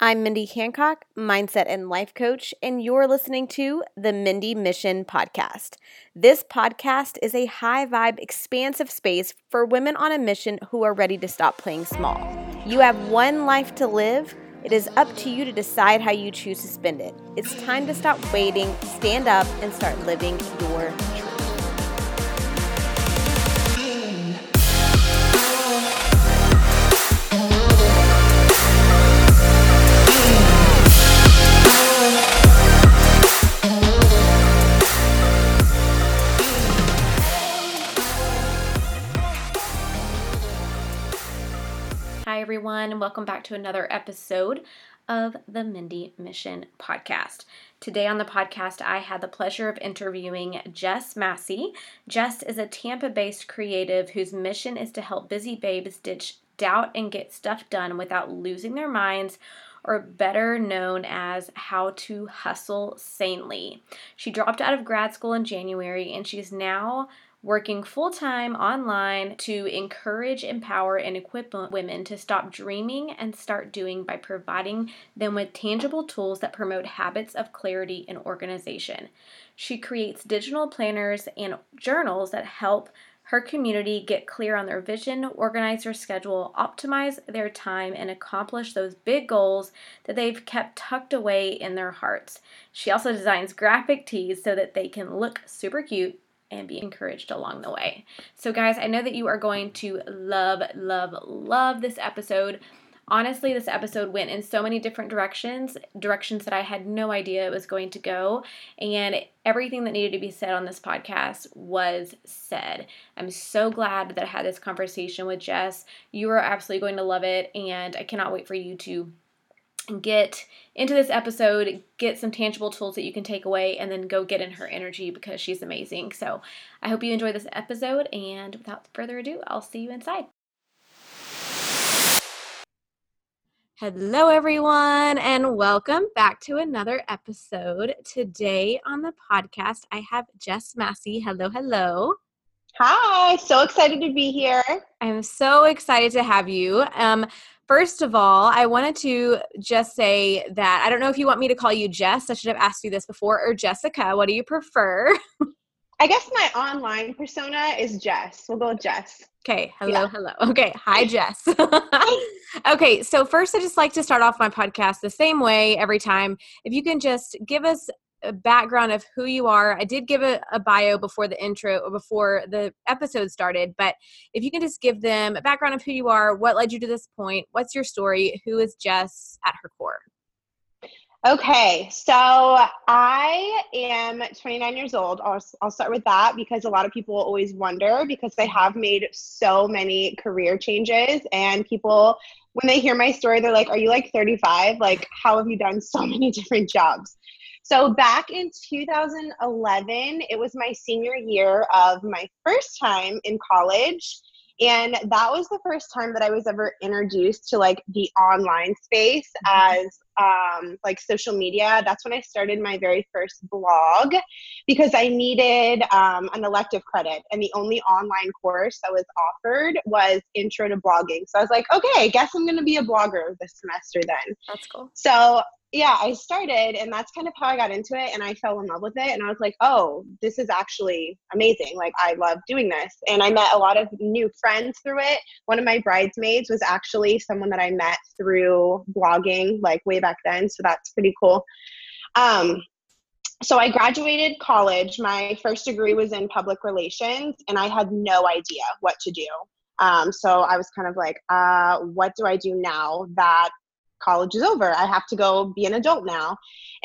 I'm Mindy Hancock, mindset and life coach, and you're listening to the Mindy Mission Podcast. This podcast is a high vibe, expansive space for women on a mission who are ready to stop playing small. You have one life to live. It is up to you to decide how you choose to spend it. It's time to stop waiting, stand up, and start living your truth. Everyone, and welcome back to another episode of the Mindy Mission Podcast. Today on the podcast, I had the pleasure of interviewing Jess Massey. Jess is a Tampa based creative whose mission is to help busy babes ditch doubt and get stuff done without losing their minds or better known as How to Hustle Sanely. She dropped out of grad school in January and she's now working full time online to encourage, empower, and equip women to stop dreaming and start doing by providing them with tangible tools that promote habits of clarity and organization. She creates digital planners and journals that help her community get clear on their vision, organize their schedule, optimize their time, and accomplish those big goals that they've kept tucked away in their hearts. She also designs graphic tees so that they can look super cute and be encouraged along the way. So, guys, I know that you are going to love, love, love this episode. Honestly, this episode went in so many different directions, directions that I had no idea it was going to go. And everything that needed to be said on this podcast was said. I'm so glad that I had this conversation with Jess. You are absolutely going to love it. And I cannot wait for you to get into this episode, get some tangible tools that you can take away, and then go get in her energy because she's amazing. So I hope you enjoy this episode, and without further ado, I'll see you inside. Hello, everyone, and welcome back to another episode. Today on the podcast, I have Jess Massey. Hello, hello. Hi, so excited to be here. I'm so excited to have you. Um, First of all, I wanted to just say that I don't know if you want me to call you Jess. I should have asked you this before, or Jessica. What do you prefer? I guess my online persona is Jess. We'll go with Jess. Okay. Hello. Yeah. Hello. Okay. Hi, Jess. okay. So, first, I just like to start off my podcast the same way every time. If you can just give us a background of who you are. I did give a, a, bio before the intro or before the episode started, but if you can just give them a background of who you are, what led you to this point, what's your story, who is Jess at her core? Okay, so I am 29 years old. I'll, I'll start with that because a lot of people always wonder because I have made so many career changes, and people, when they hear my story, they're like, Are you like 35? Like, how have you done so many different jobs? So back in 2011, it was my senior year of my first time in college. And that was the first time that I was ever introduced to like the online space mm-hmm. as um, like social media. That's when I started my very first blog because I needed um, an elective credit. And the only online course that was offered was Intro to Blogging. So I was like, okay, I guess I'm going to be a blogger this semester then. That's cool. So yeah, I started, and that's kind of how I got into it, and I fell in love with it, and I was like, oh, this is actually amazing. Like, I love doing this, and I met a lot of new friends through it. One of my bridesmaids was actually someone that I met through blogging, like way back then, so that's pretty cool. Um, so I graduated college. My first degree was in public relations, and I had no idea what to do. Um, so I was kind of like, uh, what do I do now that college is over. I have to go be an adult now.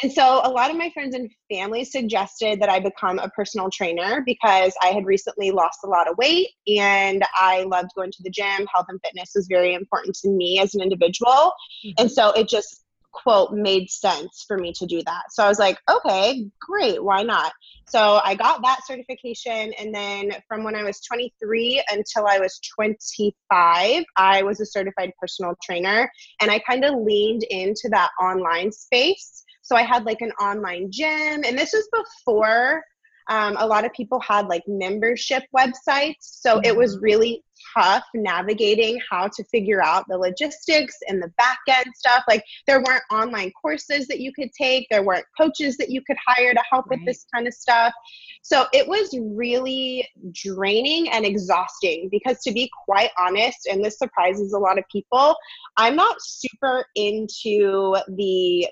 And so a lot of my friends and family suggested that I become a personal trainer because I had recently lost a lot of weight and I loved going to the gym. Health and fitness was very important to me as an individual. Mm-hmm. And so it just quote made sense for me to do that. So I was like, okay, great, why not? So I got that certification. And then from when I was 23 until I was 25, I was a certified personal trainer. And I kind of leaned into that online space. So I had like an online gym. And this was before um, a lot of people had like membership websites. So it was mm-hmm. really tough navigating how to figure out the logistics and the back end stuff. Like there weren't online courses that you could take, there weren't coaches that you could hire to help right. with this kind of stuff. So it was really draining and exhausting because, to be quite honest, and this surprises a lot of people, I'm not super into the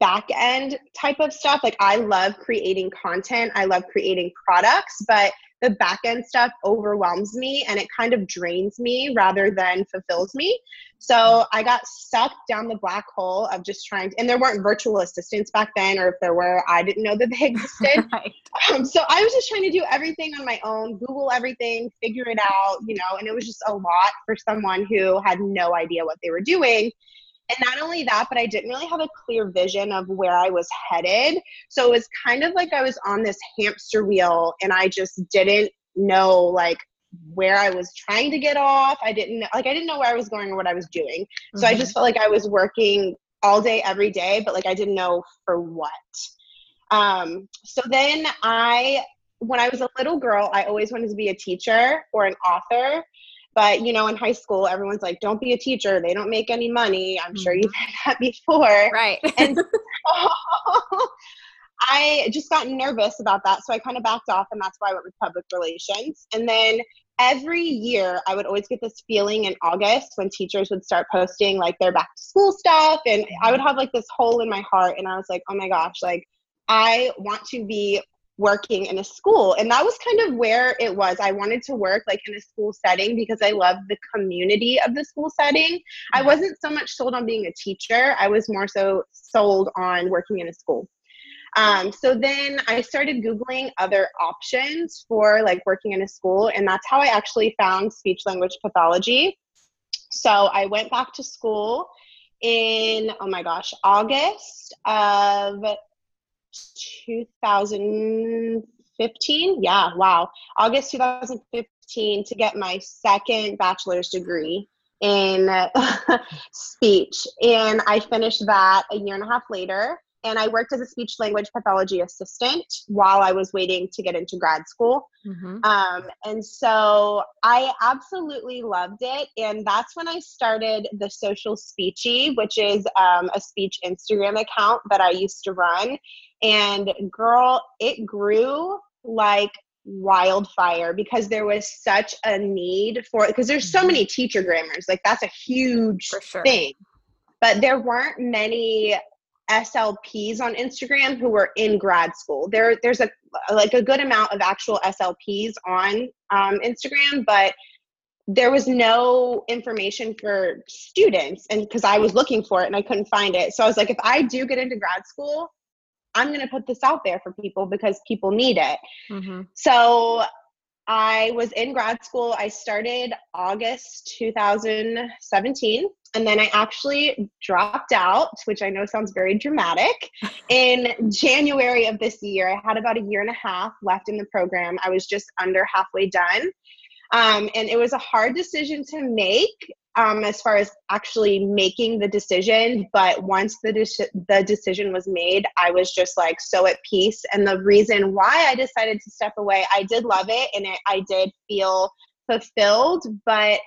back end type of stuff. Like I love creating content, I love creating products, but the back end stuff overwhelms me and it kind of drains me rather than fulfills me. So I got sucked down the black hole of just trying to, and there weren't virtual assistants back then, or if there were, I didn't know that they existed. right. um, so I was just trying to do everything on my own, Google everything, figure it out, you know, and it was just a lot for someone who had no idea what they were doing. And not only that, but I didn't really have a clear vision of where I was headed. So it was kind of like I was on this hamster wheel and I just didn't know like where I was trying to get off. I didn't like I didn't know where I was going or what I was doing. So mm-hmm. I just felt like I was working all day every day, but like I didn't know for what. Um, so then I when I was a little girl, I always wanted to be a teacher or an author. But you know, in high school, everyone's like, "Don't be a teacher. They don't make any money." I'm mm-hmm. sure you've heard that before, right? And I just got nervous about that, so I kind of backed off, and that's why I went with public relations. And then every year, I would always get this feeling in August when teachers would start posting like their back to school stuff, and I would mm-hmm. have like this hole in my heart, and I was like, "Oh my gosh!" Like I want to be working in a school. And that was kind of where it was. I wanted to work like in a school setting because i love the community of the school setting. I mm-hmm. wasn't so much sold on being a teacher. I was more so sold on working in a school. Um, so then i started googling other options for like working in a school and that's how i actually found speech language pathology. So i went back to school in oh my gosh august of 2015. Yeah, wow. August 2015 to get my second bachelor's degree in speech. And I finished that a year and a half later. And I worked as a speech language pathology assistant while I was waiting to get into grad school. Mm-hmm. Um, and so I absolutely loved it. And that's when I started the Social Speechy, which is um, a speech Instagram account that I used to run. And girl, it grew like wildfire because there was such a need for it because there's so mm-hmm. many teacher grammars like that's a huge sure. thing but there weren't many slps on instagram who were in grad school there there's a like a good amount of actual slps on um, instagram but there was no information for students and because i was looking for it and i couldn't find it so i was like if i do get into grad school I'm going to put this out there for people because people need it. Mm-hmm. So I was in grad school. I started August 2017. And then I actually dropped out, which I know sounds very dramatic, in January of this year. I had about a year and a half left in the program. I was just under halfway done. Um, and it was a hard decision to make um, as far as actually making the decision. But once the de- the decision was made, I was just like so at peace. And the reason why I decided to step away, I did love it, and it, I did feel fulfilled, but.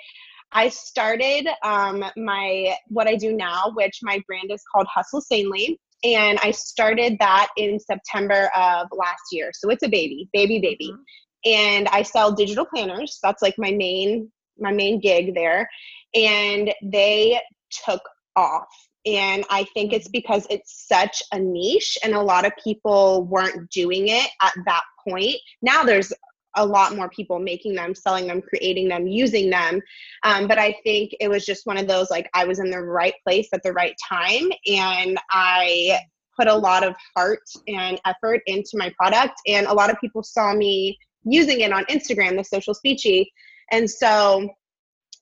I started um, my what I do now, which my brand is called Hustle Sanely, and I started that in September of last year. So it's a baby, baby, baby. Mm-hmm and I sell digital planners. That's like my main my main gig there, and they took off. And I think it's because it's such a niche, and a lot of people weren't doing it at that point. Now there's a lot more people making them, selling them, creating them, using them. Um, but I think it was just one of those like I was in the right place at the right time, and I put a lot of heart and effort into my product. And a lot of people saw me using it on Instagram, the social speechy. And so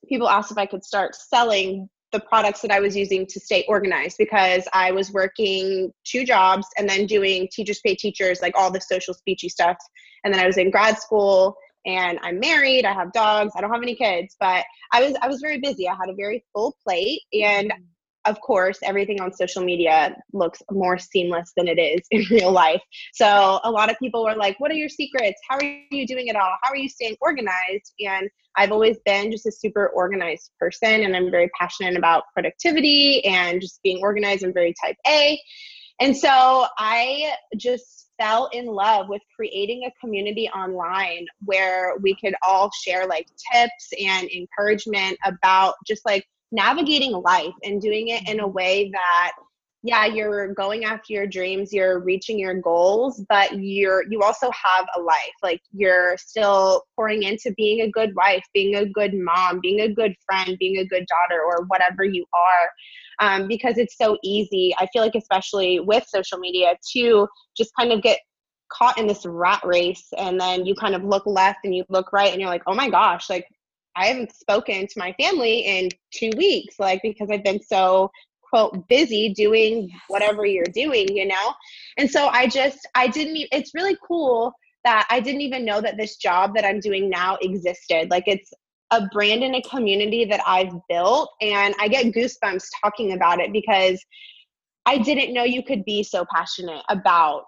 people asked if I could start selling the products that I was using to stay organized because I was working two jobs and then doing teachers pay teachers, like all the social speechy stuff. And then I was in grad school and I'm married, I have dogs, I don't have any kids, but I was I was very busy. I had a very full plate and mm-hmm. Of course, everything on social media looks more seamless than it is in real life. So a lot of people were like, What are your secrets? How are you doing it all? How are you staying organized? And I've always been just a super organized person, and I'm very passionate about productivity and just being organized. I'm very type A. And so I just fell in love with creating a community online where we could all share like tips and encouragement about just like navigating life and doing it in a way that yeah you're going after your dreams you're reaching your goals but you're you also have a life. Like you're still pouring into being a good wife being a good mom being a good friend being a good daughter or whatever you are um, because it's so easy. I feel like especially with social media to just kind of get caught in this rat race and then you kind of look left and you look right and you're like oh my gosh like I haven't spoken to my family in two weeks, like because I've been so quote busy doing whatever you're doing, you know? And so I just, I didn't, it's really cool that I didn't even know that this job that I'm doing now existed. Like it's a brand and a community that I've built, and I get goosebumps talking about it because I didn't know you could be so passionate about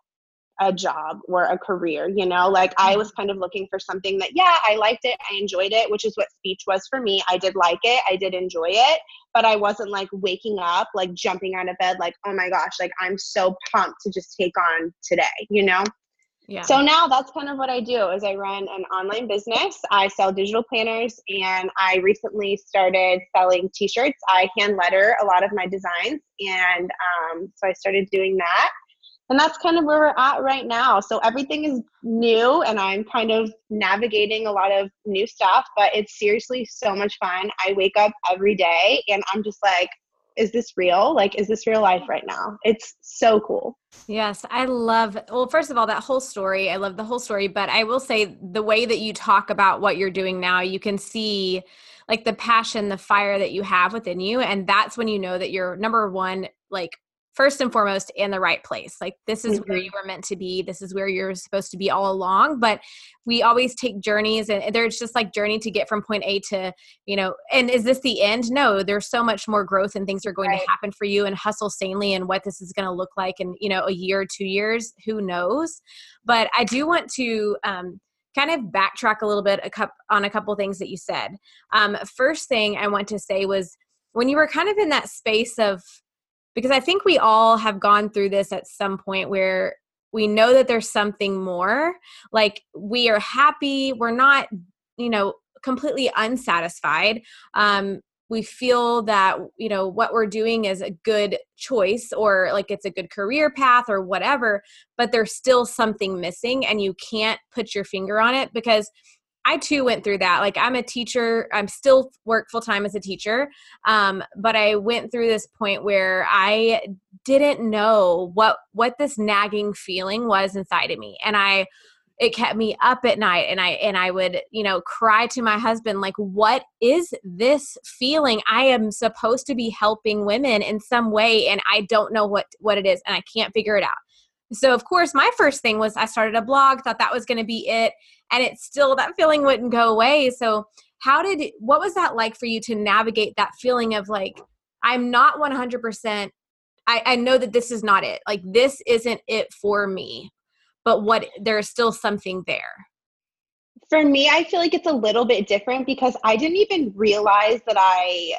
a job or a career you know like i mm-hmm. was kind of looking for something that yeah i liked it i enjoyed it which is what speech was for me i did like it i did enjoy it but i wasn't like waking up like jumping out of bed like oh my gosh like i'm so pumped to just take on today you know yeah. So now that's kind of what I do is I run an online business. I sell digital planners and I recently started selling t-shirts. I hand letter a lot of my designs and um, so I started doing that and that's kind of where we're at right now. So everything is new and i'm kind of navigating a lot of new stuff but it's seriously so much fun. I wake up every day and i'm just like is this real? Like is this real life right now? It's so cool. Yes i love well first of all that whole story i love the whole story but i will say the way that you talk about what you're doing now you can see like the passion the fire that you have within you and that's when you know that you're number one like first and foremost in the right place. Like this is mm-hmm. where you were meant to be. This is where you're supposed to be all along. But we always take journeys and there's just like journey to get from point A to, you know, and is this the end? No, there's so much more growth and things are going right. to happen for you and hustle sanely and what this is going to look like in, you know, a year, two years, who knows? But I do want to um kind of backtrack a little bit a cup on a couple things that you said. Um, first thing I want to say was when you were kind of in that space of because I think we all have gone through this at some point where we know that there's something more. Like we are happy, we're not, you know, completely unsatisfied. Um, we feel that you know what we're doing is a good choice or like it's a good career path or whatever but there's still something missing and you can't put your finger on it because I too went through that. Like I'm a teacher, I'm still work full time as a teacher. Um, but I went through this point where I didn't know what what this nagging feeling was inside of me. And I it kept me up at night and I and I would, you know, cry to my husband like what is this feeling? I am supposed to be helping women in some way and I don't know what what it is and I can't figure it out. So, of course, my first thing was I started a blog, thought that was going to be it. And it still, that feeling wouldn't go away. So, how did, what was that like for you to navigate that feeling of like, I'm not 100%, I, I know that this is not it. Like, this isn't it for me, but what, there's still something there. For me, I feel like it's a little bit different because I didn't even realize that I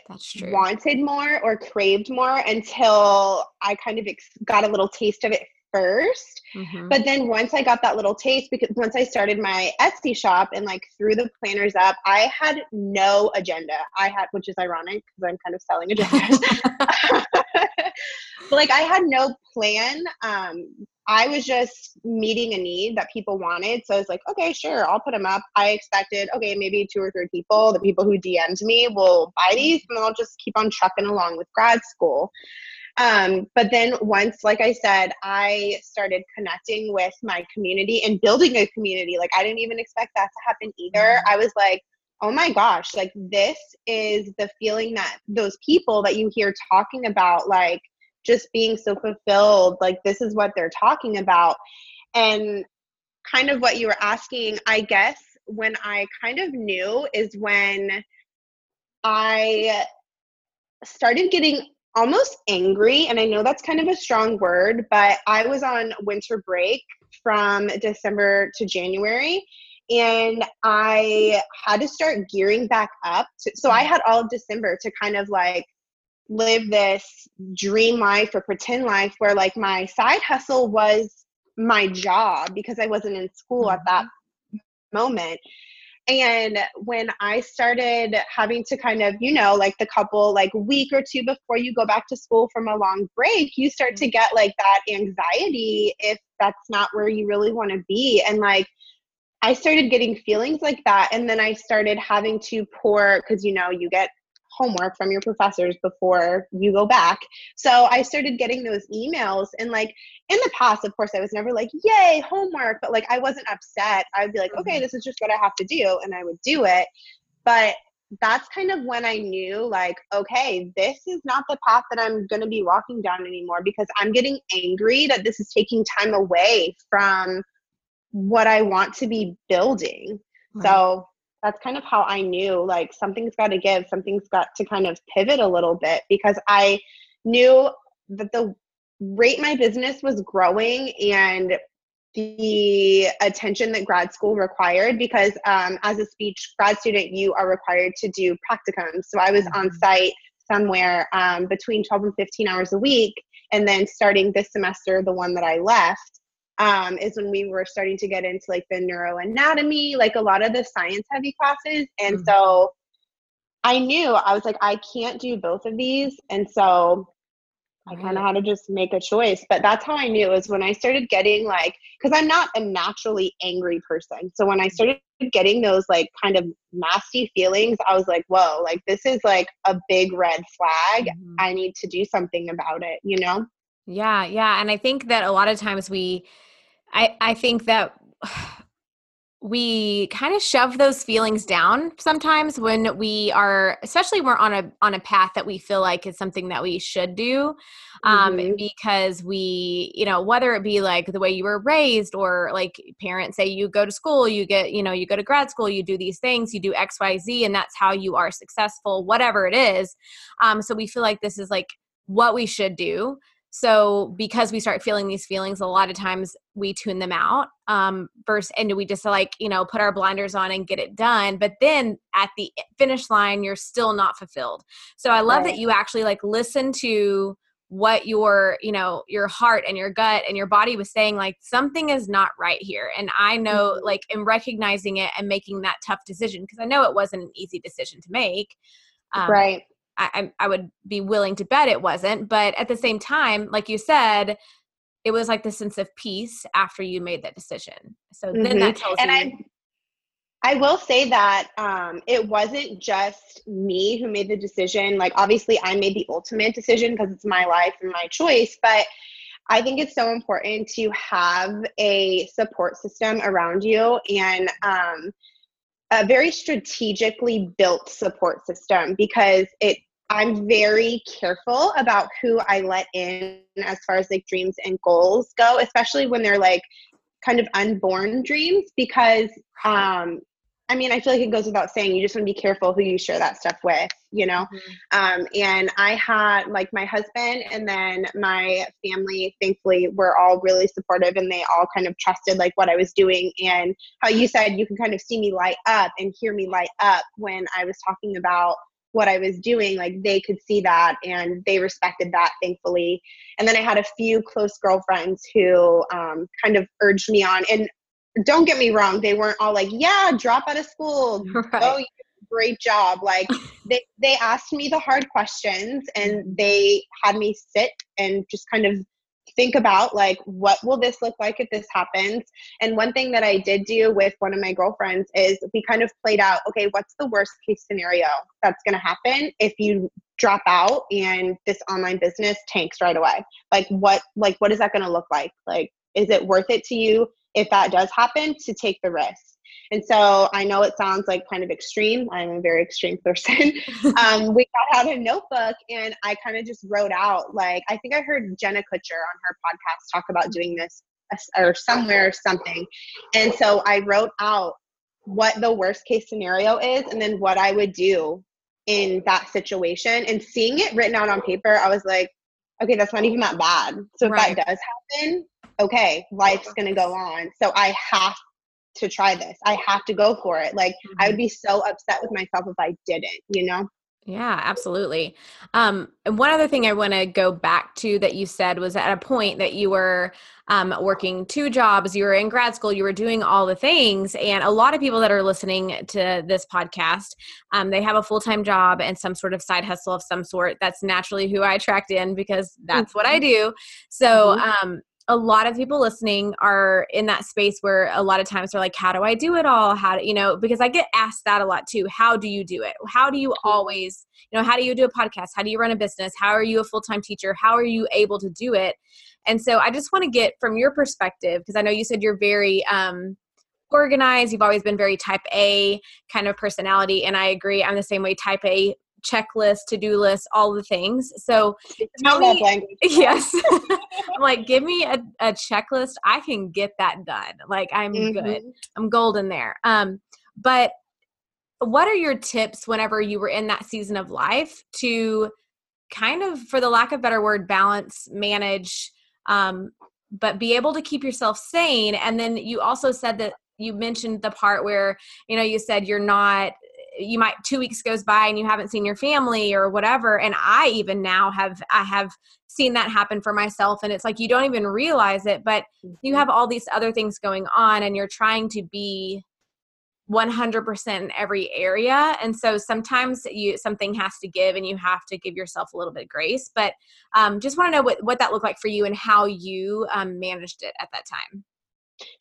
wanted more or craved more until I kind of ex- got a little taste of it 1st mm-hmm. But then once I got that little taste, because once I started my Etsy shop and like threw the planners up, I had no agenda. I had, which is ironic because I'm kind of selling agendas. but like I had no plan. Um, I was just meeting a need that people wanted. So I was like, okay, sure, I'll put them up. I expected, okay, maybe two or three people, the people who DM'd me will buy these and I'll just keep on trucking along with grad school. Um, but then once, like I said, I started connecting with my community and building a community. Like I didn't even expect that to happen either. Mm-hmm. I was like, oh my gosh, like this is the feeling that those people that you hear talking about, like just being so fulfilled, like this is what they're talking about. And kind of what you were asking, I guess when I kind of knew is when I started getting almost angry. And I know that's kind of a strong word, but I was on winter break from December to January. And I had to start gearing back up. To, so I had all of December to kind of like live this dream life or pretend life where like my side hustle was my job because I wasn't in school at that mm-hmm. moment. And when I started having to kind of, you know, like the couple, like week or two before you go back to school from a long break, you start to mm-hmm. get like that anxiety if that's not where you really want to be. And like, I started getting feelings like that. And then I started having to pour, because, you know, you get homework from your professors before you go back. So I started getting those emails and like in the past, of course, I was never like, yay, homework, but like I wasn't upset. I would be like, okay, mm-hmm. this is just what I have to do. And I would do it. But that's kind of when I knew, like, okay, this is not the path that I'm going to be walking down anymore because I'm getting angry that this is taking time away from what I want to be building. Right. So that's kind of how I knew like something's got to give, something's got to kind of pivot a little bit because I knew that the rate my business was growing and the attention that grad school required because um, as a speech grad student you are required to do practicums so i was on mm-hmm. site somewhere um, between 12 and 15 hours a week and then starting this semester the one that i left um, is when we were starting to get into like the neuroanatomy, like a lot of the science heavy classes. And mm-hmm. so I knew I was like, I can't do both of these. And so I kind of had to just make a choice. But that's how I knew is when I started getting like, because I'm not a naturally angry person. So when I started getting those like kind of nasty feelings, I was like, whoa, like this is like a big red flag. Mm-hmm. I need to do something about it, you know? Yeah, yeah. And I think that a lot of times we, I, I think that we kind of shove those feelings down sometimes when we are especially when we're on a on a path that we feel like is something that we should do um mm-hmm. because we you know whether it be like the way you were raised or like parents say you go to school you get you know you go to grad school you do these things you do xyz and that's how you are successful whatever it is um so we feel like this is like what we should do so because we start feeling these feelings, a lot of times we tune them out. Um, first, and we just like you know put our blinders on and get it done. But then at the finish line, you're still not fulfilled. So I love right. that you actually like listen to what your you know your heart and your gut and your body was saying like something is not right here and i know mm-hmm. like in recognizing it and making that tough decision because i know it wasn't an easy decision to make um, right I, I would be willing to bet it wasn't. But at the same time, like you said, it was like the sense of peace after you made that decision. So mm-hmm. then that tells and you. I, I will say that um, it wasn't just me who made the decision. Like, obviously, I made the ultimate decision because it's my life and my choice. But I think it's so important to have a support system around you. And um, a very strategically built support system because it I'm very careful about who I let in as far as like dreams and goals go, especially when they're like kind of unborn dreams because um I mean, I feel like it goes without saying, you just want to be careful who you share that stuff with, you know? Mm-hmm. Um, and I had like my husband and then my family, thankfully, were all really supportive and they all kind of trusted like what I was doing. And how you said you can kind of see me light up and hear me light up when I was talking about what I was doing, like they could see that and they respected that, thankfully. And then I had a few close girlfriends who um, kind of urged me on. And don't get me wrong, they weren't all like, yeah, drop out of school. Right. Oh, great job. Like they, they asked me the hard questions and they had me sit and just kind of think about like what will this look like if this happens and one thing that i did do with one of my girlfriends is we kind of played out okay what's the worst case scenario that's going to happen if you drop out and this online business tanks right away like what like what is that going to look like like is it worth it to you if that does happen to take the risk and so I know it sounds like kind of extreme. I'm a very extreme person. um, we got out a notebook and I kind of just wrote out, like, I think I heard Jenna Kutcher on her podcast talk about doing this or somewhere or something. And so I wrote out what the worst case scenario is and then what I would do in that situation and seeing it written out on paper, I was like, okay, that's not even that bad. So if right. that does happen, okay, life's going to go on. So I have to try this. I have to go for it. Like mm-hmm. I would mm-hmm. be so upset with myself if I didn't, you know? Yeah, absolutely. Um, and one other thing I want to go back to that you said was at a point that you were um, working two jobs, you were in grad school, you were doing all the things. And a lot of people that are listening to this podcast, um, they have a full time job and some sort of side hustle of some sort. That's naturally who I attract in because that's mm-hmm. what I mm-hmm. do. So, mm-hmm. um, a lot of people listening are in that space where a lot of times they're like how do i do it all? How do you know because i get asked that a lot too. How do you do it? How do you always you know how do you do a podcast? How do you run a business? How are you a full-time teacher? How are you able to do it? And so i just want to get from your perspective because i know you said you're very um organized. You've always been very type a kind of personality and i agree i'm the same way type a checklist, to do list, all the things. So tell me, yes, I'm like, give me a, a, checklist. I can get that done. Like I'm mm-hmm. good. I'm golden there. Um, but what are your tips whenever you were in that season of life to kind of, for the lack of better word, balance, manage, um, but be able to keep yourself sane? And then you also said that you mentioned the part where you know you said you're not you might two weeks goes by and you haven't seen your family or whatever. And i even now have i have seen that happen for myself. And it's like you don't even realize it but you mm-hmm. have all these other things going on and you're trying to be 100% in every area. And so sometimes you something has to give and you have to give yourself a little bit of grace. But um, just want to know what, what that looked like for you and how you um, managed it at that time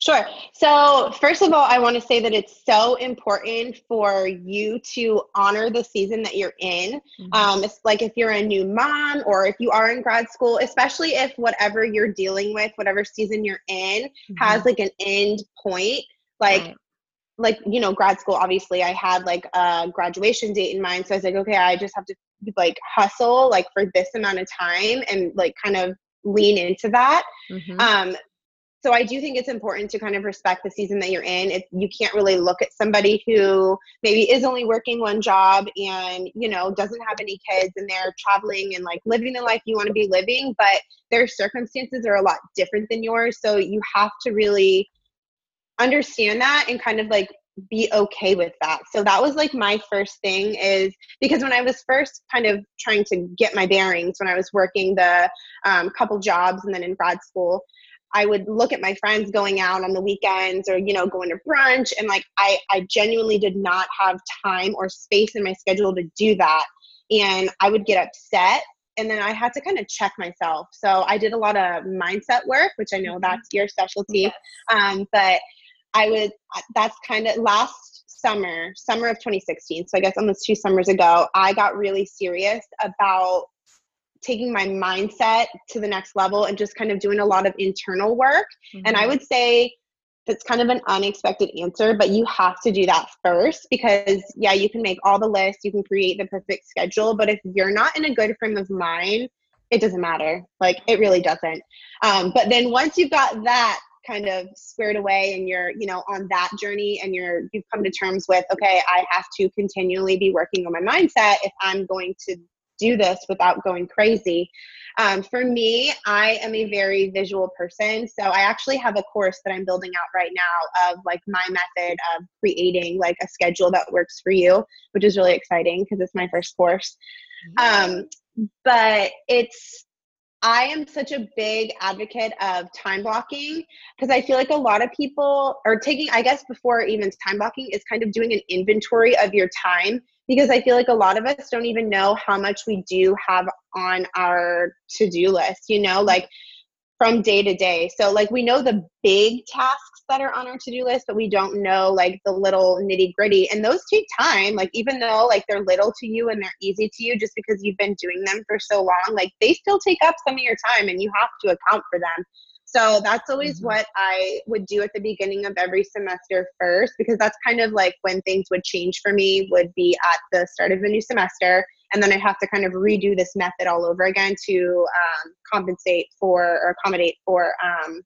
Sure. So, first of all, I want to say that it's so important for you to honor the season that you're in. Mm-hmm. Um, it's like if you're a new mom or if you are in grad school, especially if whatever you're dealing with, whatever season you're in, mm-hmm. has like an end point. Like, right. like you know, grad school. Obviously, I had like a graduation date in mind, so I was like, okay, I just have to like hustle like for this amount of time and like kind of lean into that. Mm-hmm. Um, so I do think it's important to kind of respect the season that you're in. If you can't really look at somebody who maybe is only working one job and you know doesn't have any kids and they're traveling and like living the life you want to be living, but their circumstances are a lot different than yours. So you have to really understand that and kind of like be okay with that. So that was like my first thing is because when I was first kind of trying to get my bearings when I was working the um, couple jobs and then in grad school, I would look at my friends going out on the weekends or, you know, going to brunch. And like, I, I genuinely did not have time or space in my schedule to do that. And I would get upset. And then I had to kind of check myself. So I did a lot of mindset work, which I know mm-hmm. that's your specialty. Um, but I would, that's kind of last summer, summer of 2016. So I guess almost two summers ago, I got really serious about taking my mindset to the next level and just kind of doing a lot of internal work. Mm-hmm. And I mm-hmm. would say that's kind of an unexpected answer, but you have to do that first because, yeah, you can make all the lists, you can create the perfect schedule, but if you're not in a good frame of mind, it doesn't matter. Like, it really doesn't. Um, but then once you've got that kind of squared away and you're you know on that journey and you're you've come to terms with okay i have to continually be working on my mindset if i'm going to do this without going crazy. Um, for me, I am a very visual person. So I actually have a course that I'm building out right now of like my method of creating like a schedule that works for you, which is really exciting because it's my first course. Um, but it's I am such a big advocate of time blocking because I feel like a lot of people are taking, I guess, before even time blocking, is kind of doing an inventory of your time because I feel like a lot of us don't even know how much we do have on our to do list, you know, like from day to day. So, like, we know the big tasks that are on our to do list, but we don't know like the little nitty gritty. And those take time. Like, even though like they're little to you and they're easy to you just because you've been doing them for so long, like, they still take up some of your time and you have to account for them. So that's always mm-hmm. what I would do at the beginning of every semester first, because that's kind of like when things would change for me, would be at the start of a new semester. And then I have to kind of redo this method all over again to um, compensate for or accommodate for um,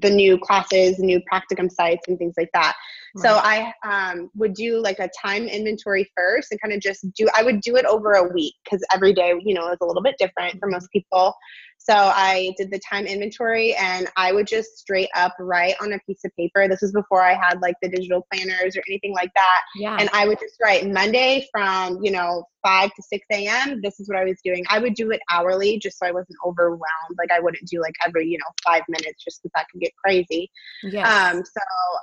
the new classes, new practicum sites, and things like that. So I um, would do like a time inventory first and kind of just do, I would do it over a week because every day, you know, is a little bit different for most people. So I did the time inventory and I would just straight up write on a piece of paper. This was before I had like the digital planners or anything like that. Yeah. And I would just write Monday from, you know, 5 to 6 a.m. This is what I was doing. I would do it hourly just so I wasn't overwhelmed. Like I wouldn't do like every, you know, five minutes just because that could get crazy. Yes. Um, so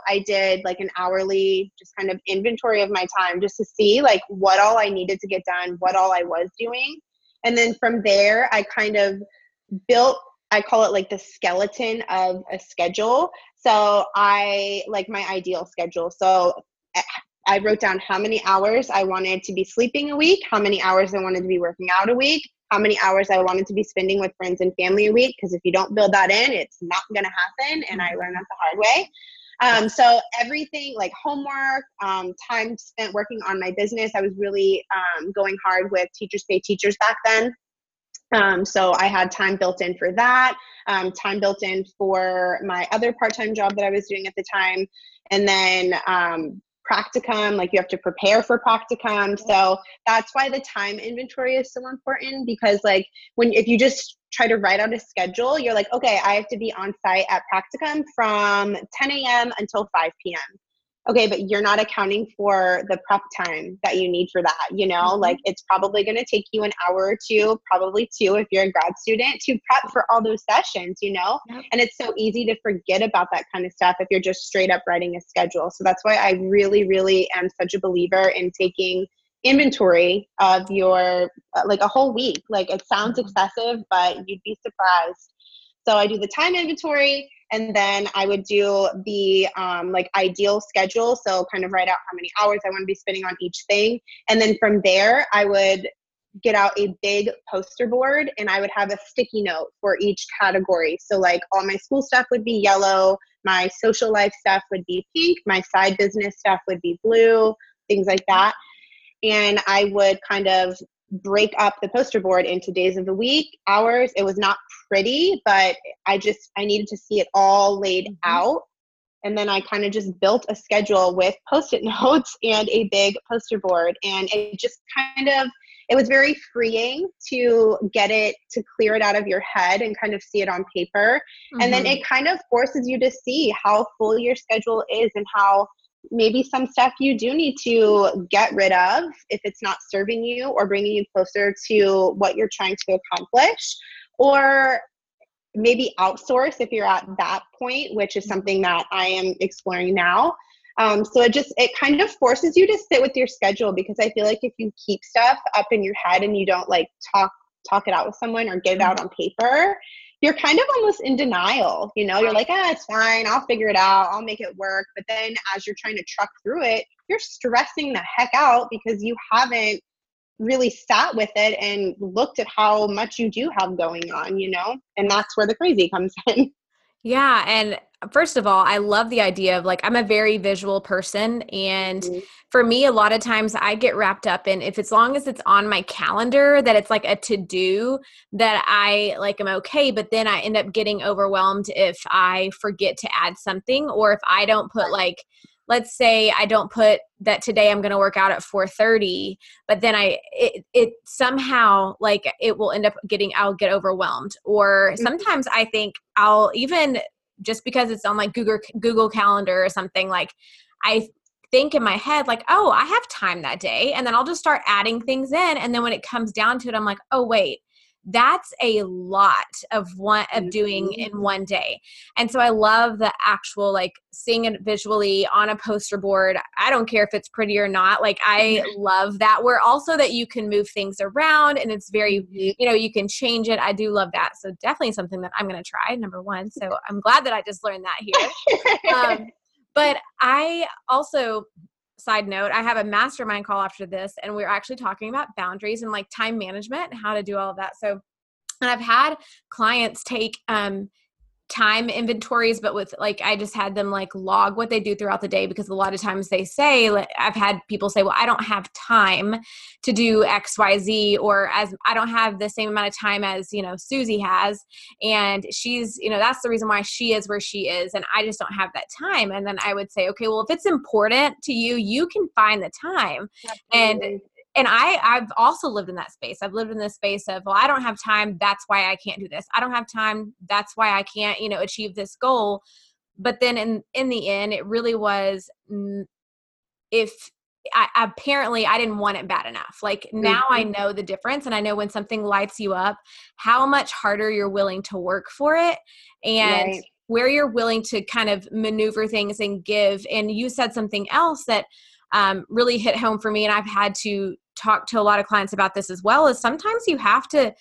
I did like an hourly just kind of inventory of my time just to see like what all I needed to get done, what all I was doing. And then from there, I kind of built I call it like the skeleton of a schedule. So I like my ideal schedule. So eh, I wrote down how many hours I wanted to be sleeping a week, how many hours I wanted to be working out a week, how many hours I wanted to be spending with friends and family a week. Because if you don't build that in, it's not going to happen. And I learned that the hard way. Um, so everything like homework, um, time spent working on my business. I was really um, going hard with Teachers Pay Teachers back then. Um, so I had time built in for that, um, time built in for my other part time job that I was doing at the time. And then um, practicum, like you have to prepare for practicum. So that's why the time inventory is so important because, like, when if you just try to write out a schedule, you're like, okay, I have to be on site at practicum from 10 a.m. until 5 p.m okay but you're not accounting for the prep time that you need for that you know mm-hmm. like it's probably going to take you an hour or two probably two if you're a grad student to prep for all those sessions you know yep. and it's so easy to forget about that kind of stuff if you're just straight up writing a schedule so that's why i really really am such a believer in taking inventory of your uh, like a whole week like it sounds mm-hmm. excessive but you'd be surprised so i do the time inventory and then I would do the um, like ideal schedule. So kind of write out how many hours I want to be spending on each thing. And then from there, I would get out a big poster board and I would have a sticky note for each category. So like all my school stuff would be yellow, my social life stuff would be pink, my side business stuff would be blue, things like that. And I would kind of break up the poster board into days of the week, hours. It was not pretty, but I just I needed to see it all laid mm-hmm. out. And then I kind of just built a schedule with post-it notes and a big poster board. And it just kind of it was very freeing to get it to clear it out of your head and kind of see it on paper. Mm-hmm. And then mm-hmm. it kind of forces you to see how full your schedule is and how maybe some stuff you do need to get rid of if it's not serving you or bringing you closer to what you're trying to accomplish. Or maybe outsource if you're at that point which is something that i am exploring now. Um, so it just it kind of forces you to sit with your schedule because i feel like if you keep stuff up in your head and you don't like talk talk it out with someone or get it out on paper you're kind of almost in denial. You know, you're like, ah, it's fine. I'll figure it out. I'll make it work. But then as you're trying to truck through it, you're stressing the heck out because you haven't really sat with it and looked at how much you do have going on, you know? And that's where the crazy comes in. Yeah. And first of all, I love the idea of like, I'm a very visual person. And mm-hmm. for me, a lot of times I get wrapped up in if as long as it's on my calendar, that it's like a to do, that I like I'm okay. But then I end up getting overwhelmed if I forget to add something or if I don't put like, let's say I don't put that today I'm going to work out at 4:30, but then I it, it somehow like it will end up getting I'll get overwhelmed. Or mm-hmm. sometimes I think I'll even just because it's on like Google Google Calendar or something like I think in my head like oh I have time that day and then I'll just start adding things in and then when it comes down to it I'm like oh wait that's a lot of one of doing mm-hmm. in one day. And so i love the actual like seeing it visually on a poster board. I don't care if it's pretty or not like i love that. Where also that you can move things around and it's very mm-hmm. you know you can change it. I do love that. So definitely something that i'm going to try number one. So i'm glad that i just learned that here. Um, but i also side note, I have a mastermind call after this, and we're actually talking about boundaries and like time management and how to do all of that. So, and I've had clients take um, time inventories, but with like I just had them like log what they do throughout the day because a lot of times they say like, I've had people say, "Well, I don't have time to do X, Y, Z, or as I don't have the same amount of time as you know Susie has, and she's you know that's the reason why she is where she is, and I just don't have that time. And then I would say, okay, well, if it's important to you, you can find the time, Absolutely. and and I I've also lived in that space. I've lived in this space of well, I don't have time. That's why I can't do this. I don't have time. That's why I can't you know achieve this goal. But then in in the end, it really was if I, apparently I didn't want it bad enough. Like now mm-hmm. I know the difference and I know when something lights you up, how much harder you're willing to work for it and right. where you're willing to kind of maneuver things and give. And you said something else that um, really hit home for me and i've had to talk to a lot of clients about this as well is sometimes you have to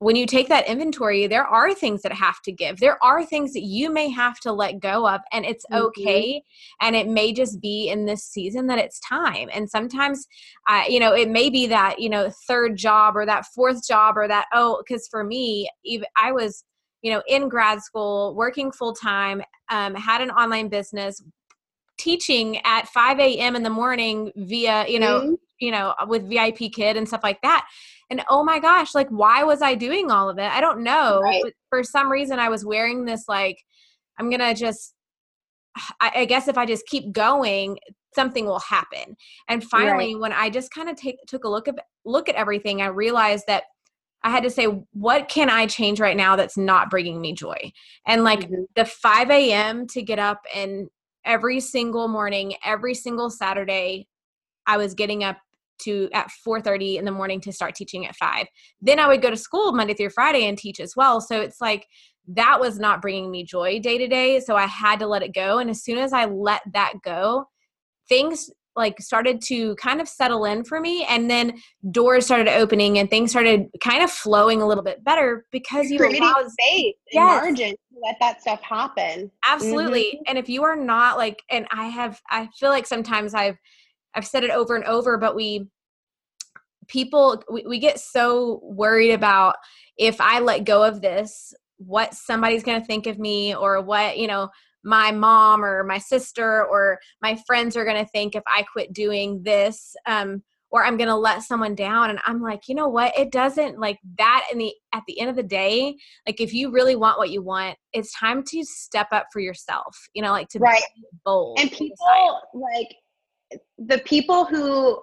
when you take that inventory there are things that have to give there are things that you may have to let go of and it's mm-hmm. okay and it may just be in this season that it's time and sometimes uh, you know it may be that you know third job or that fourth job or that oh because for me even i was you know in grad school working full time um, had an online business teaching at 5 a.m in the morning via you know mm-hmm you know, with VIPKid and stuff like that. And oh my gosh, like why was I doing all of it? I don't know. Right. For some reason I was wearing this like I'm gonna just I, I, guess if I just keep going, something will happen. And finally, right. when I just kind of take took a look at look at everything, I realized that I had to say, what can I change right now that's not bringing me joy? And like mm-hmm. the 5 a.m. to get up and every single morning, every single Saturday, I was getting up to at 4:30 in the morning to start teaching at 5. Then I would go to school Monday through Friday and teach as well. So it's like that was not bringing me joy day to day, so I had to let it go and as soon as I let that go, things like started to kind of settle in for me and then doors started opening and things started kind of flowing a little bit better because you creating allow space yes. margin to let that stuff happen absolutely mm-hmm. and if you are not like and i have i feel like sometimes i've I've said it over and over, but we people we, we get so worried about if I let go of this, what somebody's going to think of me or what, you know, my mom or my sister or my friends are going to think if I quit doing this. Um, or I'm going to let someone down. And I'm like, you know what? It doesn't like that in the, at the end of the day, like if you really want what you want, it's time to step up for yourself, you know, like to right. be bold. And people like, the people who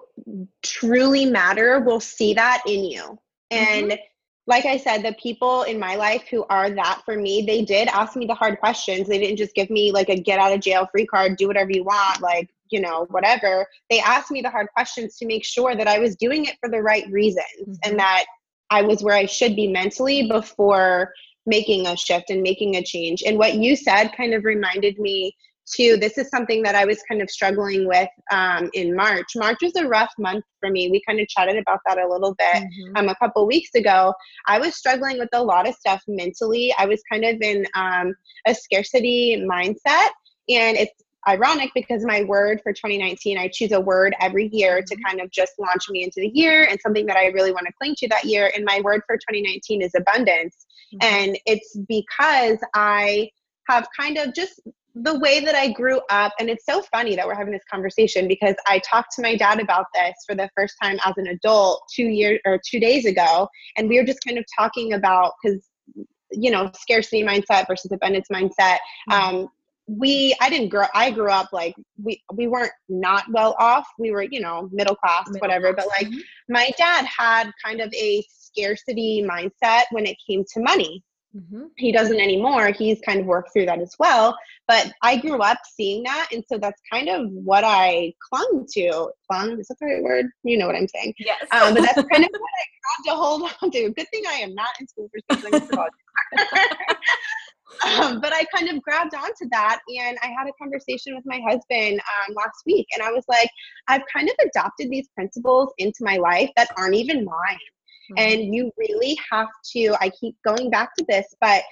truly matter will see that in you. And mm-hmm. Like I said, the people in my life who are that for me, they did ask me the hard questions. They didn't just give me like a get out of jail free card, do whatever you want, like, you know, whatever. They asked me the hard questions to make sure that I was doing it for the right reasons mm-hmm. and that I was where I should be mentally before making a shift and making a change. And what you said kind of reminded me too, this is something that I was kind of struggling with um, in March. March was a rough month for me. We kind of chatted about that a little bit mm-hmm. um, a couple weeks ago. I was struggling with a lot of stuff mentally. I was kind of in um, a scarcity mindset. And it's ironic because my word for 2019, I choose a word every year to mm-hmm. kind of just launch me into the year and something that I really want to cling to that year. And my word for 2019 is abundance. Mm-hmm. And it's because I have kind of just the way that I grew up, and it's so funny that we're having this conversation because I talked to my dad about this for the first time as an adult two years or two days ago, and we were just kind of talking about because you know scarcity mindset versus abundance mindset. Mm-hmm. Um, we I didn't grow I grew up like we we weren't not well off. We were, you know, middle class, middle whatever. Class. But like mm-hmm. my dad had kind of a scarcity mindset when it came to money. Mm-hmm. He doesn't anymore. He's kind of worked through that as well. But I grew up seeing that. And so that's kind of what I clung to. Clung, is that the right word? You know what I'm saying. Yes. Um, but that's kind of what I grabbed to hold on to. Good thing I am not in school for speech um, but I kind of grabbed onto that and I had a conversation with my husband um, last week. And I was like, I've kind of adopted these principles into my life that aren't even mine. Mm-hmm. And you really have to, I keep going back to this, but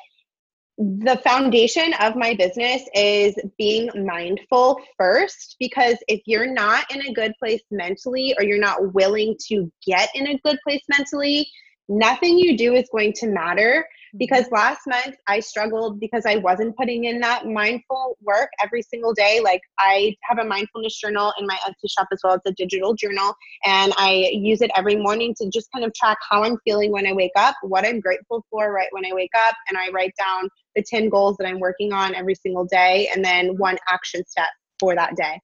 the foundation of my business is being mindful first because if you're not in a good place mentally or you're not willing to get in a good place mentally, nothing you do is going to matter because last month I struggled because I wasn't putting in that mindful work every single day. Like I have a mindfulness journal in my Etsy shop as well. It's a digital journal and I use it every morning to just kind of track how I'm feeling when I wake up, what I'm grateful for right when I wake up, and I write down the 10 goals that I'm working on every single day and then one action step for that day.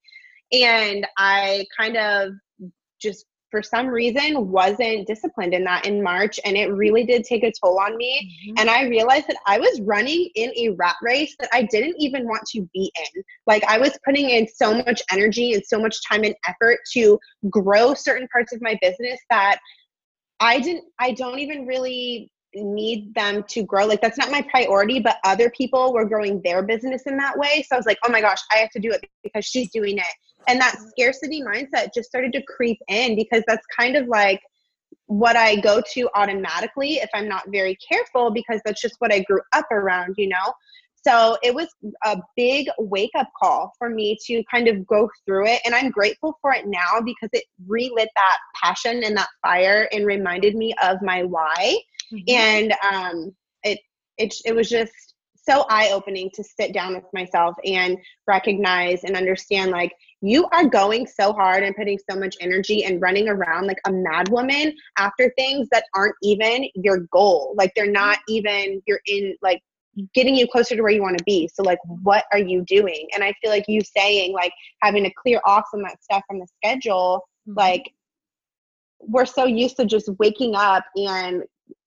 And I kind of just for some reason wasn't disciplined in that in March and it really did take a toll on me mm-hmm. and I realized that I was running in a rat race that I didn't even want to be in. Like I was putting in so much energy and so much time and effort to grow certain parts of my business that I didn't I don't even really need them to grow. Like that's not my priority, but other people were growing their business in that way. So I was like, "Oh my gosh, I have to do it because she's doing it." And that scarcity mindset just started to creep in because that's kind of like what I go to automatically if I'm not very careful because that's just what I grew up around, you know? So it was a big wake up call for me to kind of go through it. And I'm grateful for it now because it relit that passion and that fire and reminded me of my why. Mm-hmm. And um, it, it, it was just so eye opening to sit down with myself and recognize and understand like you are going so hard and putting so much energy and running around like a mad woman after things that aren't even your goal. Like they're not even you're in like getting you closer to where you want to be. So like what are you doing? And I feel like you saying like having to clear off some of that stuff from the schedule, mm-hmm. like we're so used to just waking up and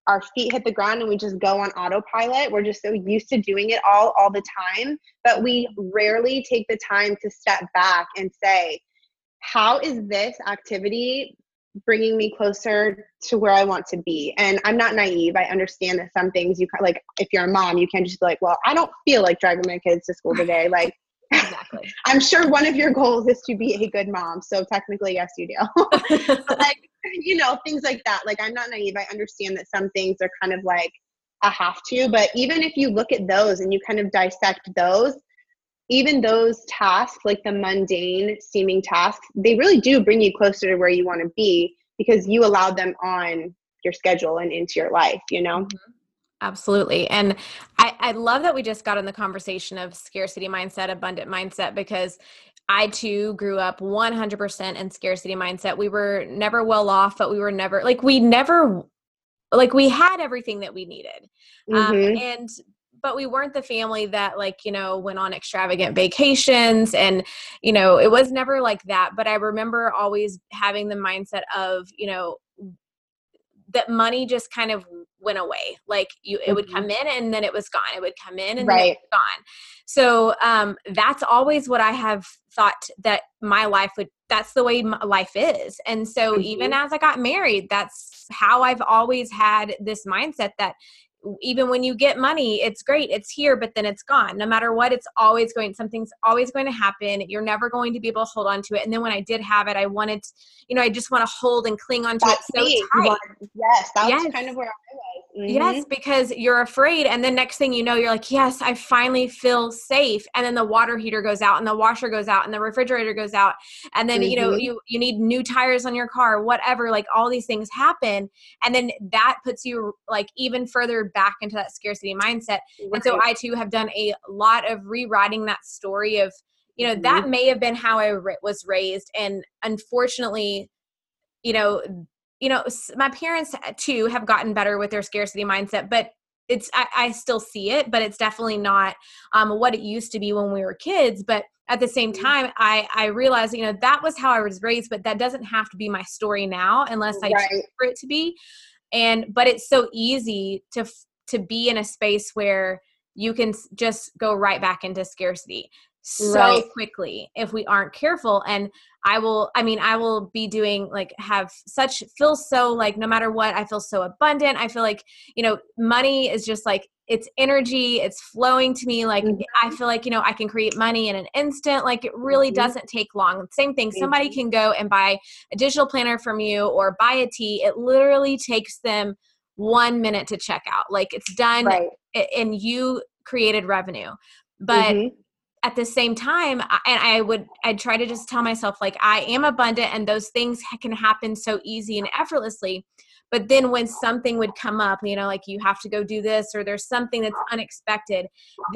our feet hit the ground and we just go on autopilot. We're just so used to doing it all all the time, but we rarely take the time to step back and say, how is this activity bringing me closer to where I want to be? And I'm not naive. I understand that some things you like if you're a mom, you can't just be like, well, I don't feel like driving my kids to school today. Like exactly. I'm sure one of your goals is to be a good mom. So technically, yes, you do. like, you know, things like that. Like, I'm not naive. I understand that some things are kind of like a have to, but even if you look at those and you kind of dissect those, even those tasks, like the mundane seeming tasks, they really do bring you closer to where you want to be because you allowed them on your schedule and into your life, you know? Mm-hmm. Absolutely. And I, I love that we just got in the conversation of scarcity mindset, abundant mindset, because I too grew up 100% in scarcity mindset. We were never well off, but we were never like, we never, like, we had everything that we needed. Um, mm-hmm. Um, and, but we weren't the family that like you know went on extravagant vacations and you know it was never like that but i remember always having the mindset of you know that money just kind of went away. Like you, it would come mm-hmm. in and then it was gone. It would come in and right. then it was gone. So um, that's always what I have thought that my life would. That's the way my life is. And so mm-hmm. even as I got married, that's how I've always had this mindset that even when you get money it's great it's here but then it's gone no matter what it's always going something's always going to happen you're never going to be able to hold on to it and then when i did have it i wanted you know i just want to hold and cling on to That's it so me. tight yes that yes. was kind of where i was Mm-hmm. Yes, because you're afraid. And then next thing you know, you're like, yes, I finally feel safe. And then the water heater goes out and the washer goes out and the refrigerator goes out. And then, mm-hmm. you know, mm-hmm. you, you need new tires on your car, whatever, like all these things happen. And then that puts you like even further back into that scarcity mindset. Right. And so I too have done a lot of rewriting that story of, you know, mm-hmm. that may have been how I was raised. And unfortunately, you know, you know my parents uh, too have gotten better with their scarcity mindset but it's I, I still see it but it's definitely not um, what it used to be when we were kids but at the same mm-hmm. time i i realize you know that was how i was raised but that doesn't have to be my story now unless i right. choose for it to be and but it's so easy to to be in a space where you can just go right back into scarcity so right. quickly if we aren't careful and i will i mean i will be doing like have such feel so like no matter what i feel so abundant i feel like you know money is just like it's energy it's flowing to me like mm-hmm. i feel like you know i can create money in an instant like it really mm-hmm. doesn't take long same thing somebody can go and buy a digital planner from you or buy a tee it literally takes them one minute to check out like it's done right. and you created revenue but mm-hmm at the same time and i would i'd try to just tell myself like i am abundant and those things can happen so easy and effortlessly but then when something would come up you know like you have to go do this or there's something that's unexpected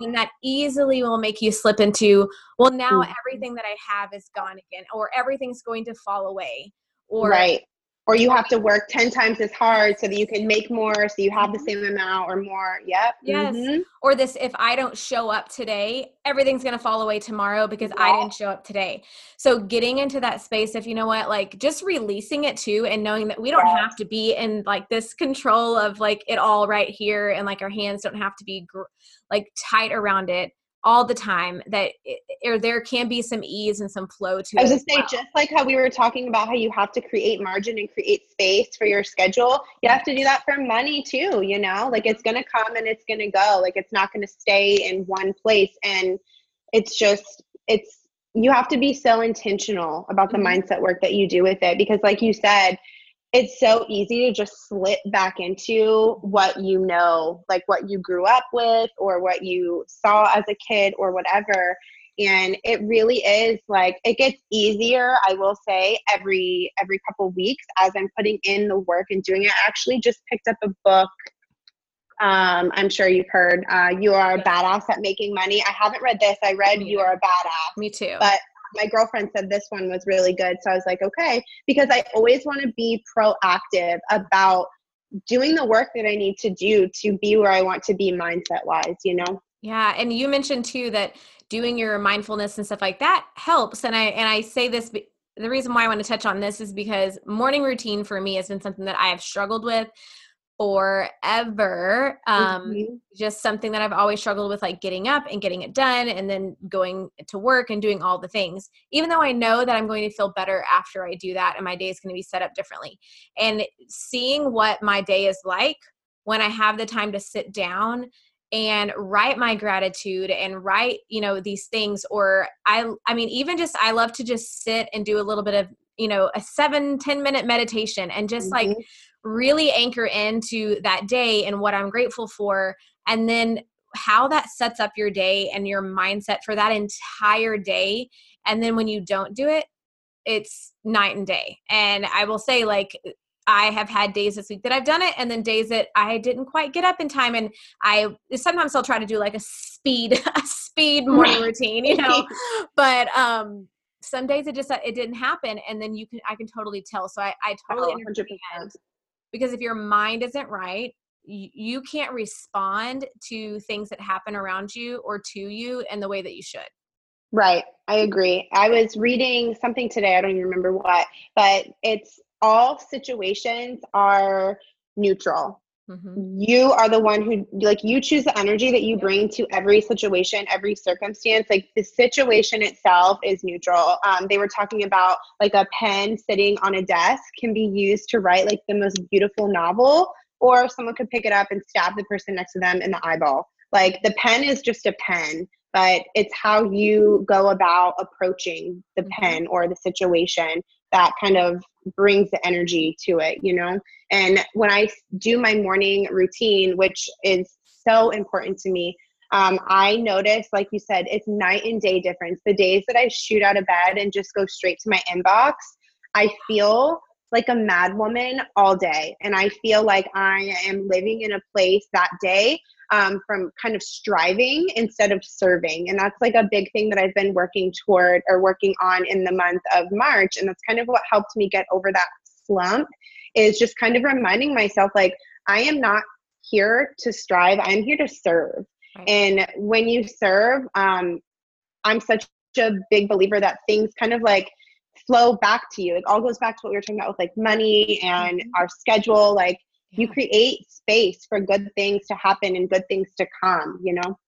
then that easily will make you slip into well now mm-hmm. everything that i have is gone again or everything's going to fall away or right or you have to work 10 times as hard so that you can make more so you have the mm-hmm. same amount or more yep yes mm-hmm. or this if i don't show up today everything's going to fall away tomorrow because yeah. i didn't show up today so getting into that space if you know what like just releasing it too and knowing that we don't yes. have to be in like this control of like it all right here and like our hands don't have to be gr- like tight around it all the time that it, or there can be some ease and some flow to it. I was just say well. just like how we were talking about how you have to create margin and create space for your schedule, you have to do that for money too, you know? Like it's going to come and it's going to go. Like it's not going to stay in one place and it's just it's you have to be so intentional about the mm-hmm. mindset work that you do with it because like you said, it's so easy to just slip back into what you know, like what you grew up with or what you saw as a kid or whatever. And it really is like it gets easier, I will say, every every couple weeks as I'm putting in the work and doing it. I actually just picked up a book um, I'm sure you've heard uh, You Are a Badass at Making Money. I haven't read this. I read You Are a Badass. Me too. But my girlfriend said this one was really good. So I was like, okay, because I always want to be proactive about doing the work that I need to do to be where I want to be mindset wise, you know? Yeah. And you mentioned too that doing your mindfulness and stuff like that helps. And I, and I say this, the reason why I want to touch on this is because morning routine for me has been something that I have struggled with forever. Um, mm-hmm. Just something that I've always struggled with, like getting up and getting it done and then going to work and doing all the things. Even though I know that I'm going to feel better after I do that and my day is going to be set up differently. And seeing what my day is like when I have the time to sit down and write my gratitude and write you know these things or i i mean even just i love to just sit and do a little bit of you know a seven ten minute meditation and just mm-hmm. like really anchor into that day and what I'm grateful for. And then how that sets up your day and your mindset for that entire day. And then when you don't do it, it's night and day. And I will say, like, I have had days this week that I've done it, and then days that I didn't quite get up in time. And I sometimes I'll try to do like a speed, a speed morning routine, you know. But um, some days it just it didn't happen, and then you can I can totally tell. So I I totally oh, understand because if your mind isn't right you, can't respond to things that happen around you or to you in the way that you should. Right i agree. I was reading something today i don't even remember what but it's all situations are neutral Mm-hmm. You are the one who, like, you choose the energy that you bring to every situation, every circumstance. Like, the situation itself is neutral. Um, they were talking about like a pen sitting on a desk can be used to write like the most beautiful novel, or someone could pick it up and stab the person next to them in the eyeball. Like, the pen is just a pen, but it's how you go about approaching the mm-hmm. pen or the situation that kind of brings the energy to it, you know? And when I do my morning routine, which is so important to me, um, I notice, like you said, it's night and day difference. The days that I shoot out of bed and just go straight to my inbox, I feel like a mad woman all day. And I feel like I am living in a place that day um, from kind of striving instead of serving. And that's like a big thing that I've been working toward or working on in the month of March. And that's kind of what helped me get over that slump is just kind of reminding myself like, I am not here to strive, I'm here to serve. Right. And when you serve, um, I'm such a big believer that things kind of like flow back to you. It all goes back to what we were talking about with like money and mm-hmm. our schedule. Like you create space for good things to happen and good things to come you know?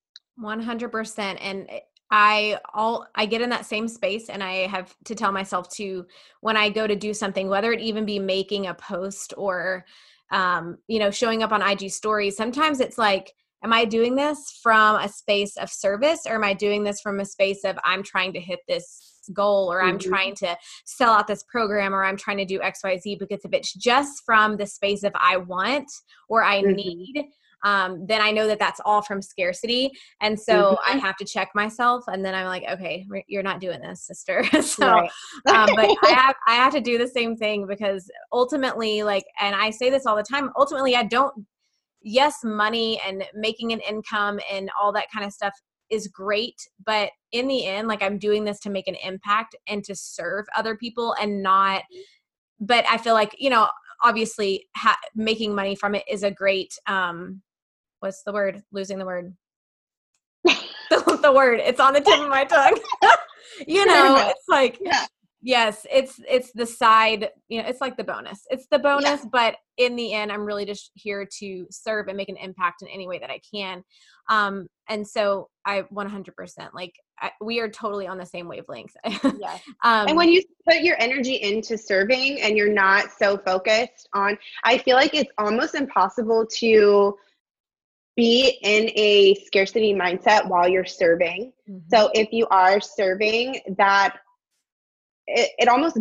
100% and I all I get in that same space and I have to tell myself to when I go to do something whether it even be making a post or um you know showing up on IG stories sometimes it's like am I doing this from a space of service or am I doing this from a space of I'm trying to hit this goal or I'm mm-hmm. trying to sell out this program or I'm trying to do XYZ because if it's just from the space of I want or I mm-hmm. need, um, then I know that that's all from scarcity. And so mm-hmm. I have to check myself. And then I'm like, okay, you're not doing this, sister. so, um, but I have, I have to do the same thing because ultimately, like, and I say this all the time, ultimately, I don't, yes, money and making an income and all that kind of stuff is great but in the end like i'm doing this to make an impact and to serve other people and not but i feel like you know obviously ha- making money from it is a great um what's the word? Losing the word. The, the word. It's on the tip of my tongue. You know it's like yeah. yes it's it's the side you know it's like the bonus. It's the bonus yeah. but in the end i'm really just here to serve and make an impact in any way that i can um and so i 100% like I, we are totally on the same wavelength. Yeah. Um, and when you put your energy into serving and you're not so focused on i feel like it's almost impossible to be in a scarcity mindset while you're serving. Mm-hmm. so if you are serving that it, it almost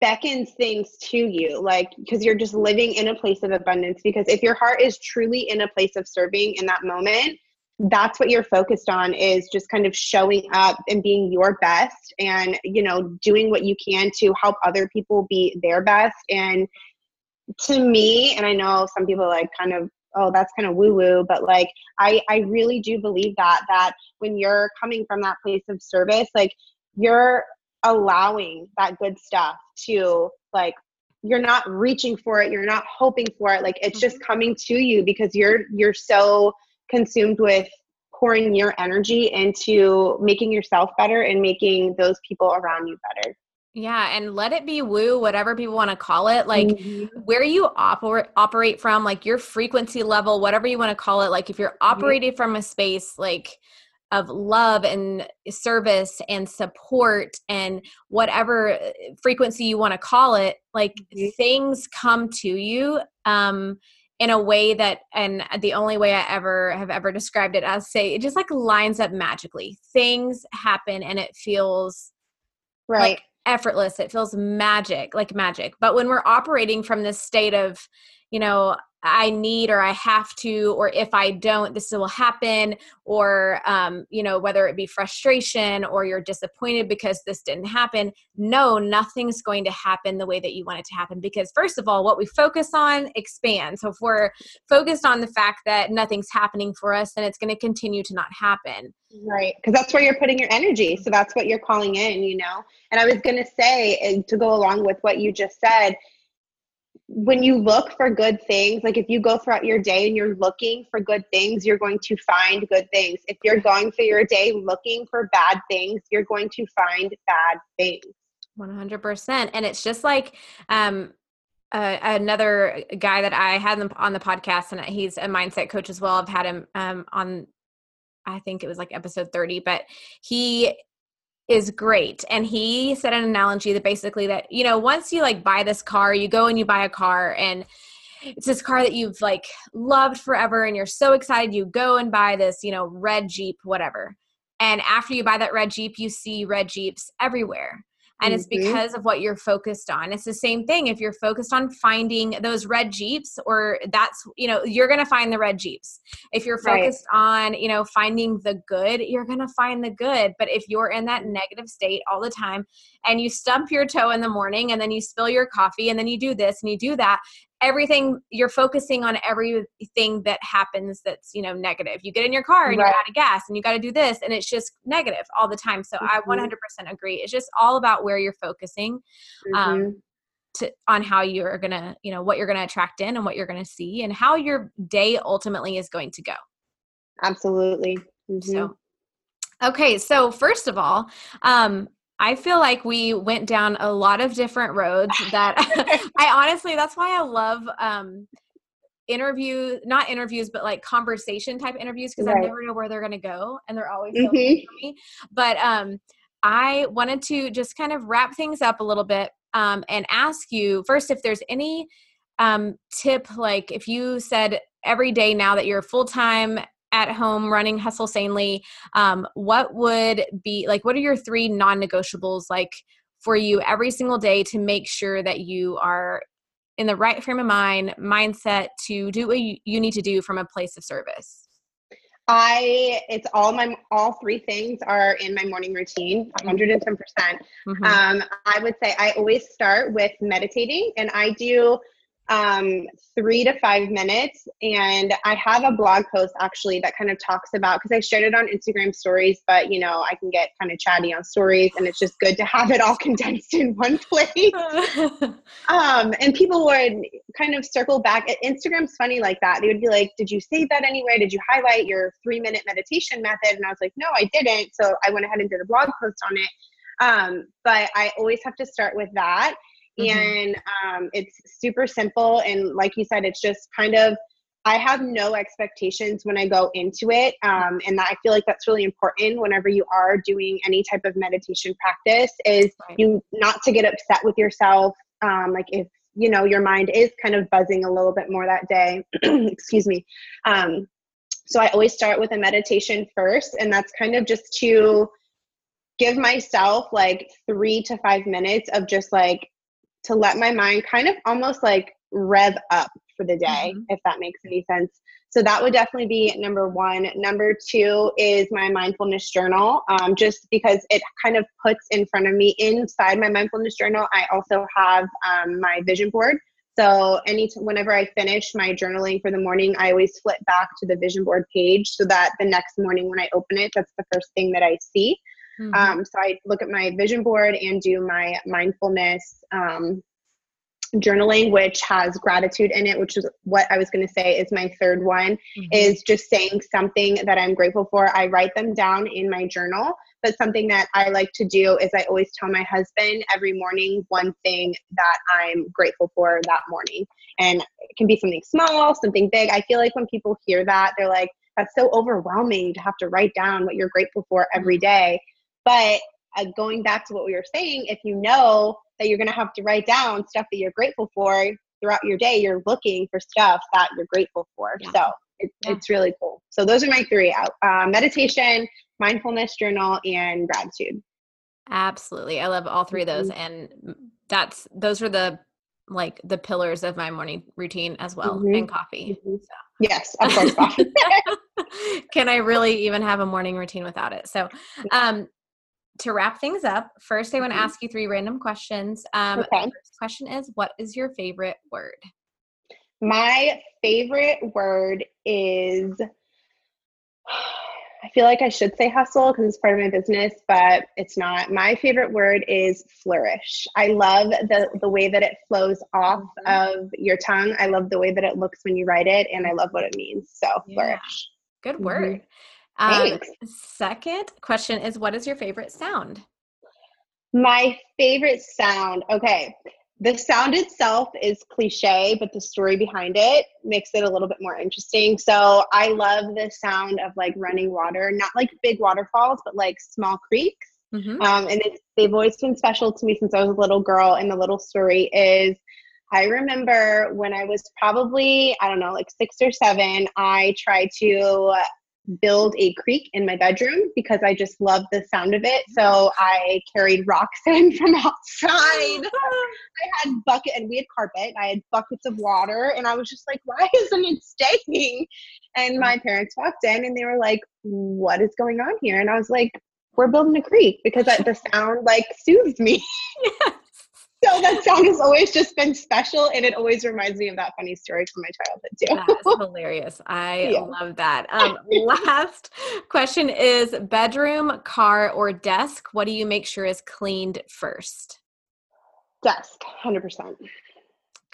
beckons things to you like because you're just living in a place of abundance because if your heart is truly in a place of serving in that moment that's what you're focused on is just kind of showing up and being your best and you know doing what you can to help other people be their best and to me and i know some people like kind of oh that's kind of woo woo but like i i really do believe that that when you're coming from that place of service like you're allowing that good stuff to like you're not reaching for it you're not hoping for it like it's just mm-hmm. coming to you because you're you're so consumed with pouring your energy into making yourself better and making those people around you better yeah, and let it be woo, whatever people want to call it. Like mm-hmm. where you operate operate from, like your frequency level, whatever you want to call it. Like if you're mm-hmm. operating mm-hmm. from a space like of love and service and support and whatever uh, frequency you want to call it like mm-hmm. things come to you um in a way that and the only way i ever have ever described it as say it just like lines up magically. Things happen and it feels right. like effortless. It feels magic like magic. But when we're operating from this state of you know I need or I have to, or if I don't, this will happen, or, um, you know, whether it be frustration or you're disappointed because this didn't happen. No, nothing's going to happen the way that you want it to happen because, first of all, what we focus on expands. So if we're focused on the fact that nothing's happening for us, then it's going to continue to not happen. Right. Because that's where you're putting your energy. So that's what you're calling in, you know? And I was going to say, to go along with what you just said, when you look for good things, like if you go throughout your day and you're looking for good things, you're going to find good things. If you're going through your day looking for bad things, you're going to find bad things. 100%. And it's just like, um, uh, another guy that I had on the podcast, and he's a mindset coach as well. I've had him um, on, I think it was like episode 30, but he is great. And he said an analogy that basically that you know once you like buy this car you go and you buy a car and it's this car that you've like loved forever and you're so excited you go and buy this you know red jeep whatever. And after you buy that red jeep you see red jeeps everywhere and mm-hmm. it's because of what you're focused on it's the same thing if you're focused on finding those red jeeps or that's you know you're going to find the red jeeps if you're focused right. on you know finding the good you're going to find the good but if you're in that negative state all the time and you stump your toe in the morning and then you spill your coffee and then you do this and you do that everything you're focusing on everything that happens that's you know negative you get in your car and right. you're out of gas and you got to do this and it's just negative all the time so mm-hmm. i 100% agree it's just all about where you're focusing um, mm-hmm. um, to, on how you're gonna you know what you're gonna attract in and what you're gonna see and how your day ultimately is going to go absolutely mm-hmm. so okay so first of all um I feel like we went down a lot of different roads that I honestly, that's why I love um, interview, not interviews, but like conversation type interviews because right. I never know where they're going to go and they're always so mm-hmm. But um, I wanted to just kind of wrap things up a little bit um, and ask you first if there's any um, tip, like if you said every day now that you're full time at home running hustle sanely um, what would be like what are your three non-negotiables like for you every single day to make sure that you are in the right frame of mind, mindset to do what you, you need to do from a place of service? I it's all my all three things are in my morning routine, 110%. Mm-hmm. percent mm-hmm. Um, I would say I always start with meditating, and I do um, three to five minutes. And I have a blog post actually that kind of talks about because I shared it on Instagram stories, but you know, I can get kind of chatty on stories and it's just good to have it all condensed in one place. um, and people would kind of circle back. Instagram's funny like that. They would be like, Did you save that anywhere? Did you highlight your three minute meditation method? And I was like, No, I didn't. So I went ahead and did a blog post on it. Um, but I always have to start with that. Mm-hmm. And um, it's super simple. And like you said, it's just kind of, I have no expectations when I go into it. Um, and that I feel like that's really important whenever you are doing any type of meditation practice is right. you not to get upset with yourself. Um, like if, you know, your mind is kind of buzzing a little bit more that day, excuse me. Um, so I always start with a meditation first. And that's kind of just to, give myself like three to five minutes of just like to let my mind kind of almost like rev up for the day, mm-hmm. if that makes any sense. So that would definitely be number one. Number two is my mindfulness journal, um, just because it kind of puts in front of me inside my mindfulness journal. I also have um, my vision board. So any t- whenever I finish my journaling for the morning, I always flip back to the vision board page so that the next morning when I open it, that's the first thing that I see. Mm-hmm. Um, so I look at my vision board and do my mindfulness um, journaling, which has gratitude in it, which is what I was going to say is my third one, mm-hmm. is just saying something that I'm grateful for. I write them down in my journal. But something that I like to do is I always tell my husband every morning one thing that I'm grateful for that morning. And it can be something small, something big. I feel like when people hear that, they're like, that's so overwhelming to have to write down what you're grateful for every mm-hmm. day. But uh, going back to what we were saying, if you know that you're going to have to write down stuff that you're grateful for throughout your day, you're looking for stuff that you're grateful for. Yeah. So it, yeah. it's really cool. So those are my three uh, meditation, mindfulness journal, and gratitude. Absolutely. I love all 3 of those. Mm-hmm. And that's, those are the, like the pillars of my morning routine as well mm-hmm. and coffee. Mm-hmm. So. Yes, of course. Can I really even have a morning routine without it? So, um, to wrap things up, first I want to mm-hmm. ask you three random questions. Um, okay. First question is, what is your favorite word? My favorite word is. I feel like I should say hustle because it's part of my business, but it's not. My favorite word is flourish. I love the the way that it flows off mm-hmm. of your tongue. I love the way that it looks when you write it, and I love what it means. So yeah. flourish. Good mm-hmm. word. Mm-hmm. Um, second question is what is your favorite sound? My favorite sound. Okay. The sound itself is cliche, but the story behind it makes it a little bit more interesting. So I love the sound of like running water, not like big waterfalls, but like small creeks. Mm-hmm. Um, and they've always been special to me since I was a little girl. And the little story is I remember when I was probably, I don't know, like six or seven, I tried to build a creek in my bedroom because I just love the sound of it. So I carried rocks in from outside. I had bucket and we had carpet. I had buckets of water and I was just like, why isn't it staying? And my parents walked in and they were like, what is going on here? And I was like, we're building a creek because the sound like soothes me. Yes so that song has always just been special and it always reminds me of that funny story from my childhood too. That's hilarious. I yeah. love that. Um, last question is bedroom car or desk? What do you make sure is cleaned first? Desk 100%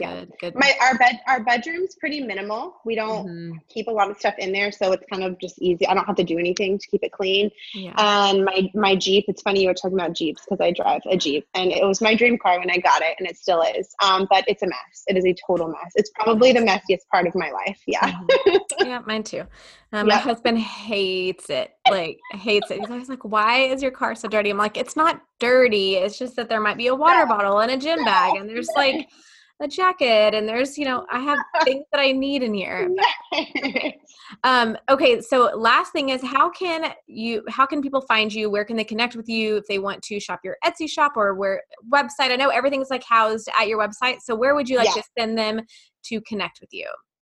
yeah. Good, good. My our bed our bedroom's pretty minimal. We don't mm-hmm. keep a lot of stuff in there, so it's kind of just easy. I don't have to do anything to keep it clean. Yeah. And my my Jeep, it's funny you were talking about Jeeps because I drive a Jeep, and it was my dream car when I got it, and it still is. Um, but it's a mess. It is a total mess. It's probably the messiest part of my life. Yeah. Mm-hmm. yeah, mine too. Um, yep. My husband hates it. Like hates it. He's always like, "Why is your car so dirty?" I'm like, "It's not dirty. It's just that there might be a water bottle and a gym bag, and there's like." A jacket and there's, you know, I have things that I need in here. um, okay, so last thing is how can you how can people find you? Where can they connect with you if they want to shop your Etsy shop or where website? I know everything's like housed at your website. So where would you like yeah. to send them to connect with you?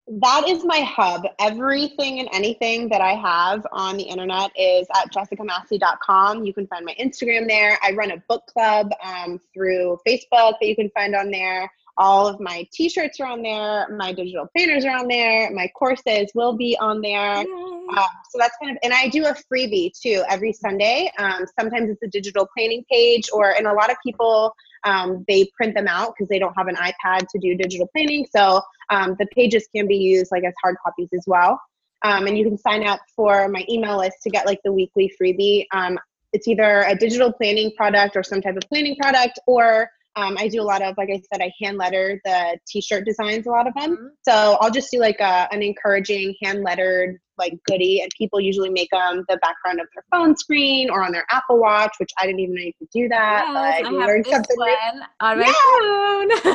that is my hub. Everything and anything that I have on the internet is at jessicamassey.com. You can find my Instagram there. I run a book club um, through Facebook that you can find on there. All of my t shirts are on there. My digital planners are on there. My courses will be on there. Um, so that's kind of, and I do a freebie too every Sunday. Um, sometimes it's a digital planning page, or, and a lot of people um, they print them out because they don't have an iPad to do digital planning. So um, the pages can be used like as hard copies as well. Um, and you can sign up for my email list to get like the weekly freebie. Um, it's either a digital planning product or some type of planning product, or um, I do a lot of, like I said, I hand letter the t-shirt designs, a lot of them. Mm-hmm. So I'll just do like a, an encouraging hand lettered like goodie, and people usually make them the background of their phone screen or on their Apple Watch, which I didn't even know you could do that. Yes, but I learned something one on my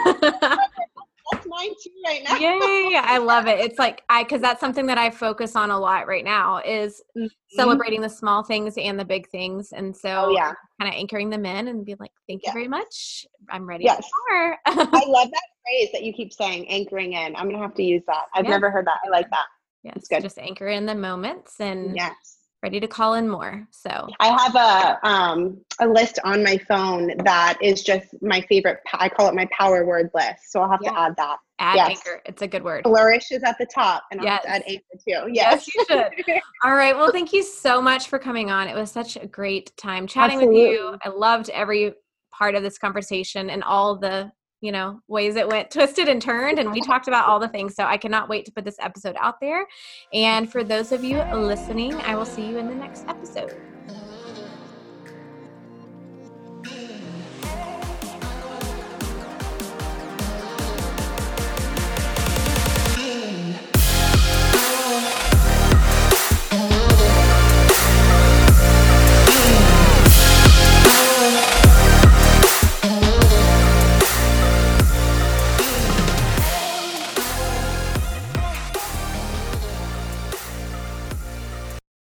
yeah. phone. that's mine too right now. Yay! I love it. It's like I because that's something that I focus on a lot right now is mm-hmm. celebrating the small things and the big things, and so oh, yeah, kind of anchoring them in and be like, "Thank you very much. I'm ready." Yes, I love that phrase that you keep saying, anchoring in. I'm gonna have to use that. I've yeah. never heard that. I like that. Yes, it's good. Just anchor in the moments and yes ready to call in more. So I have a um, a list on my phone that is just my favorite. I call it my power word list. So I'll have yeah. to add that. Add yes. anchor. It's a good word. Flourish is at the top, and I'll yes. add anchor too. Yes, yes you should. All right. Well, thank you so much for coming on. It was such a great time chatting Absolutely. with you. I loved every part of this conversation and all the you know, ways it went twisted and turned. And we talked about all the things. So I cannot wait to put this episode out there. And for those of you listening, I will see you in the next episode.